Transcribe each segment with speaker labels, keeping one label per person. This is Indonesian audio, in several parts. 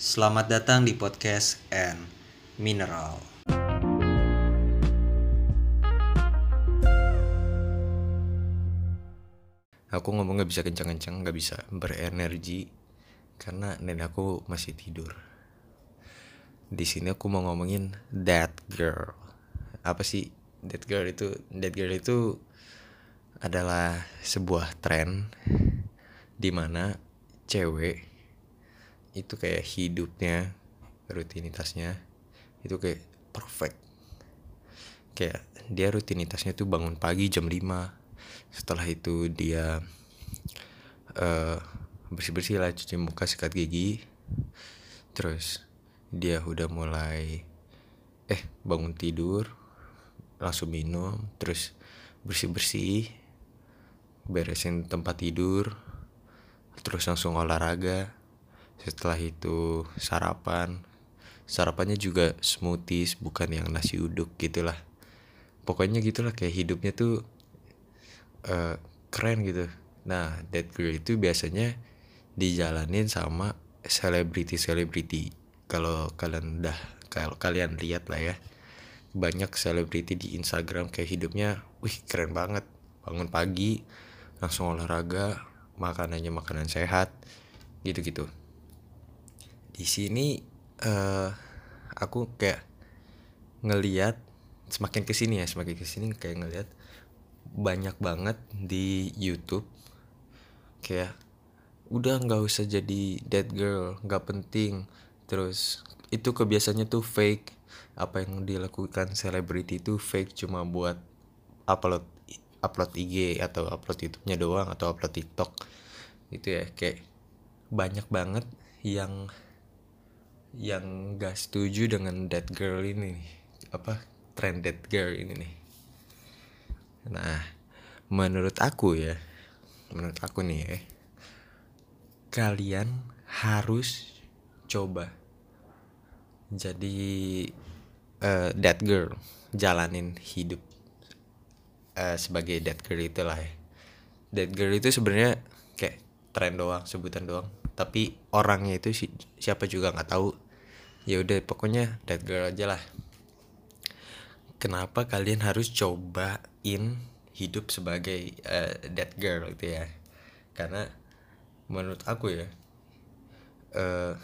Speaker 1: Selamat datang di podcast and Mineral. Aku ngomong gak bisa kencang-kencang, gak bisa berenergi karena nenek aku masih tidur. Di sini aku mau ngomongin that girl. Apa sih that girl itu? That girl itu adalah sebuah tren di mana cewek itu kayak hidupnya rutinitasnya itu kayak perfect. Kayak dia rutinitasnya tuh bangun pagi jam 5 setelah itu dia uh, bersih-bersih lah cuci muka sikat gigi. Terus dia udah mulai eh bangun tidur langsung minum terus bersih-bersih beresin tempat tidur terus langsung olahraga setelah itu sarapan. Sarapannya juga smoothies bukan yang nasi uduk gitulah. Pokoknya gitulah kayak hidupnya tuh uh, keren gitu. Nah that girl itu biasanya dijalanin sama selebriti selebriti kalau kalian udah kalau kalian lihat lah ya banyak selebriti di Instagram kayak hidupnya wih keren banget. Bangun pagi langsung olahraga makanannya makanan sehat gitu-gitu di sini uh, aku kayak ngeliat semakin ke sini ya semakin ke sini kayak ngeliat banyak banget di YouTube. Kayak udah nggak usah jadi dead girl nggak penting. Terus itu kebiasaannya tuh fake. Apa yang dilakukan selebriti itu fake cuma buat upload upload IG atau upload YouTube-nya doang atau upload TikTok. Itu ya kayak banyak banget yang yang gak setuju dengan dead girl ini apa? Trend dead girl ini nih. Nah menurut aku ya menurut aku nih ya kalian harus coba jadi uh, dead girl jalanin hidup uh, sebagai dead girl itulah ya. Dead girl itu sebenarnya kayak tren doang sebutan doang. Tapi orangnya itu si siapa juga nggak tahu ya udah pokoknya dead girl aja lah. Kenapa kalian harus cobain hidup sebagai uh, dead girl itu ya? Karena menurut aku ya uh,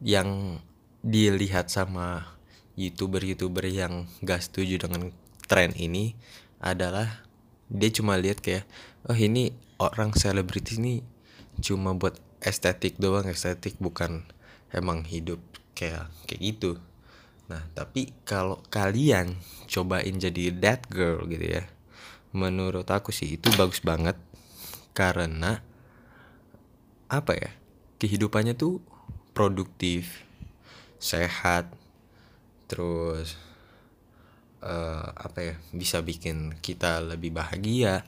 Speaker 1: yang dilihat sama youtuber-youtuber yang gak setuju dengan tren ini adalah dia cuma lihat kayak oh ini orang selebriti ini cuma buat estetik doang estetik bukan emang hidup kayak kayak gitu. Nah tapi kalau kalian cobain jadi that girl gitu ya menurut aku sih itu bagus banget. Karena apa ya kehidupannya tuh produktif sehat terus uh, apa ya bisa bikin kita lebih bahagia.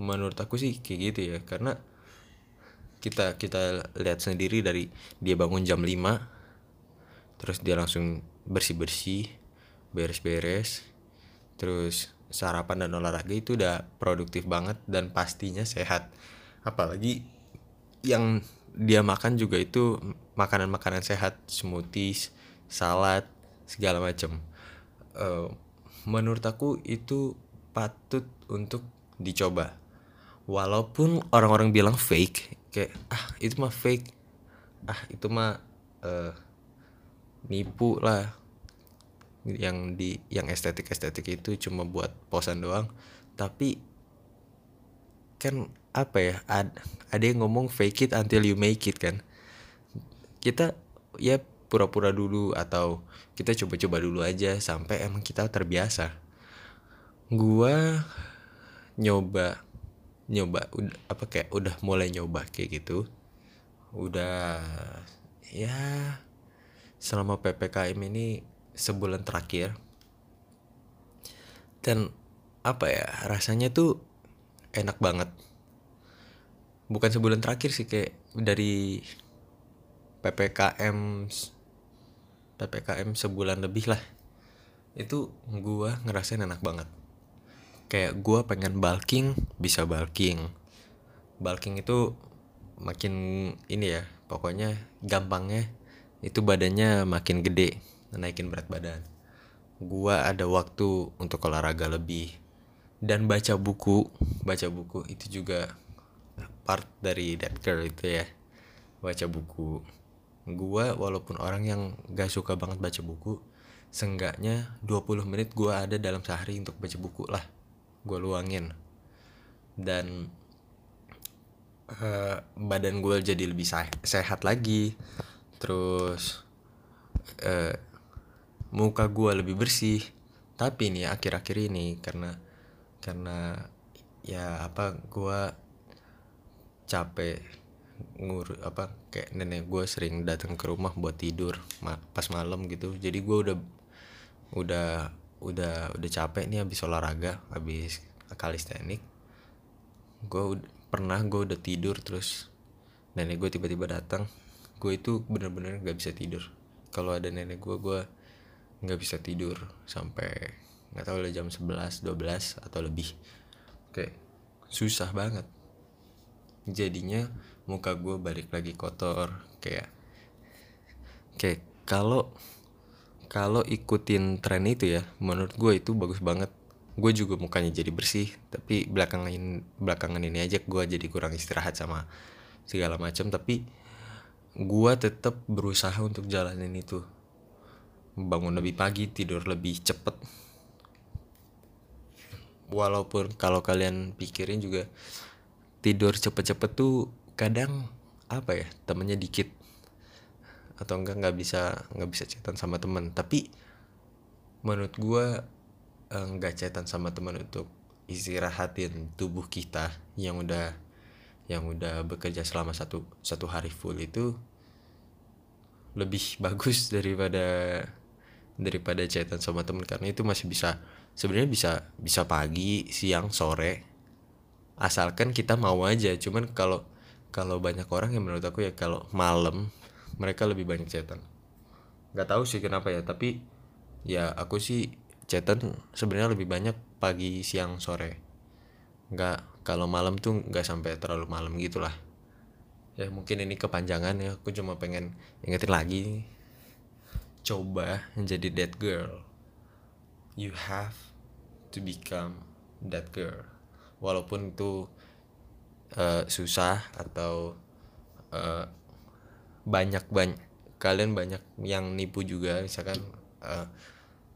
Speaker 1: Menurut aku sih kayak gitu ya karena kita kita lihat sendiri dari dia bangun jam 5 terus dia langsung bersih-bersih beres-beres terus sarapan dan olahraga itu udah produktif banget dan pastinya sehat. Apalagi yang dia makan juga itu makanan-makanan sehat smoothies salad segala macam uh, menurut aku itu patut untuk dicoba. Walaupun orang-orang bilang fake kayak ah itu mah fake. Ah itu mah uh, nipu lah. Yang di yang estetik estetik itu cuma buat posan doang. Tapi kan apa ya ad, ada yang ngomong fake it until you make it kan? Kita ya pura-pura dulu atau kita coba-coba dulu aja sampai emang kita terbiasa. Gua nyoba nyoba udah apa kayak udah mulai nyoba kayak gitu udah ya selama ppkm ini sebulan terakhir. Dan apa ya rasanya tuh enak banget. Bukan sebulan terakhir sih kayak dari ppkm ppkm sebulan lebih lah. Itu gua ngerasain enak banget kayak gua pengen bulking bisa bulking. Bulking itu makin ini ya pokoknya gampangnya itu badannya makin gede naikin berat badan. Gua ada waktu untuk olahraga lebih. Dan baca buku baca buku itu juga part dari that girl itu ya baca buku. Gua walaupun orang yang gak suka banget baca buku Seenggaknya 20 menit gua ada dalam sehari untuk baca buku lah Gua luangin. Dan uh, Badan gue jadi lebih sehat lagi. Terus uh, Muka gua lebih bersih. Tapi nih akhir-akhir ini Karena Karena Ya apa Gua Capek ngur apa kayak nenek gue sering datang ke rumah buat tidur ma pas malam gitu. Jadi gue udah udah udah udah capek nih habis olahraga habis kalistenik. Gue pernah gue udah tidur terus nenek gue tiba-tiba datang. Gue itu bener-bener nggak bisa tidur. Kalau ada nenek gue gue nggak bisa tidur sampai nggak tahu lah jam 11 12 atau lebih. Kayak susah banget. Jadinya muka gue balik lagi kotor kayak kayak kalau kalau ikutin tren itu ya menurut gue itu bagus banget. Gue juga mukanya jadi bersih tapi belakangan belakangan ini aja gue jadi kurang istirahat sama segala macam. Tapi gue tetap berusaha untuk jalanin itu. Bangun lebih pagi tidur lebih cepet. Walaupun kalau kalian pikirin juga tidur cepet-cepet tuh kadang apa ya temennya dikit atau enggak nggak bisa nggak bisa chatan sama teman tapi menurut gue eh, nggak chatan sama teman untuk istirahatin tubuh kita yang udah yang udah bekerja selama satu satu hari full itu lebih bagus daripada daripada chatan sama teman karena itu masih bisa sebenarnya bisa bisa pagi siang sore. Asalkan kita mau aja. Cuman kalau kalau banyak orang yang menurut aku ya kalau malam mereka lebih banyak chatan. Nggak tahu sih kenapa ya tapi ya aku sih chatan sebenarnya lebih banyak pagi siang sore. Nggak kalau malam tuh nggak sampai terlalu malam gitulah. Ya mungkin ini kepanjangan ya aku cuma pengen ingetin lagi. Coba menjadi that girl. You have to become that girl. Walaupun itu uh, susah atau uh, banyak banyak kalian banyak yang nipu juga misalkan uh,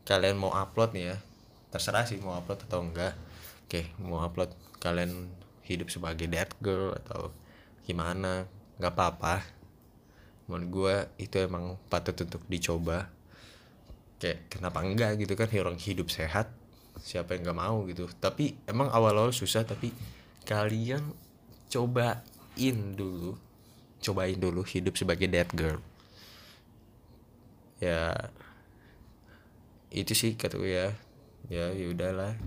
Speaker 1: kalian mau upload nih ya terserah sih mau upload atau enggak. Oke mau upload kalian hidup sebagai dead girl atau gimana nggak apa-apa. Menurut gue itu emang patut untuk dicoba. Kayak kenapa enggak gitu kan orang hidup sehat siapa yang nggak mau gitu. Tapi emang awal-awal susah tapi kalian cobain dulu cobain dulu hidup sebagai dead girl. Ya itu sih kata ya. Ya ya udahlah.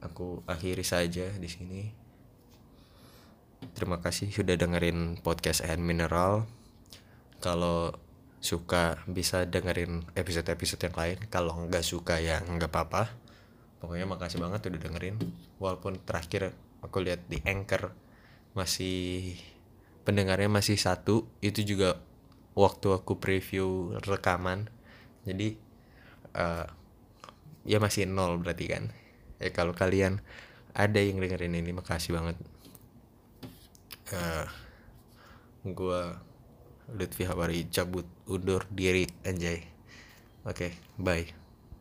Speaker 1: Aku akhiri saja di sini. Terima kasih sudah dengerin podcast and mineral. Kalau suka bisa dengerin episode-episode yang lain. Kalau nggak suka ya nggak apa-apa. Pokoknya makasih banget udah dengerin. Walaupun terakhir aku lihat di anchor masih pendengarnya masih satu itu juga waktu aku preview rekaman. Jadi uh, ya masih nol berarti kan. Ya kalau kalian ada yang dengerin ini makasih banget. Uh, gua Lutfi Habari cabut undur diri anjay. Oke okay, bye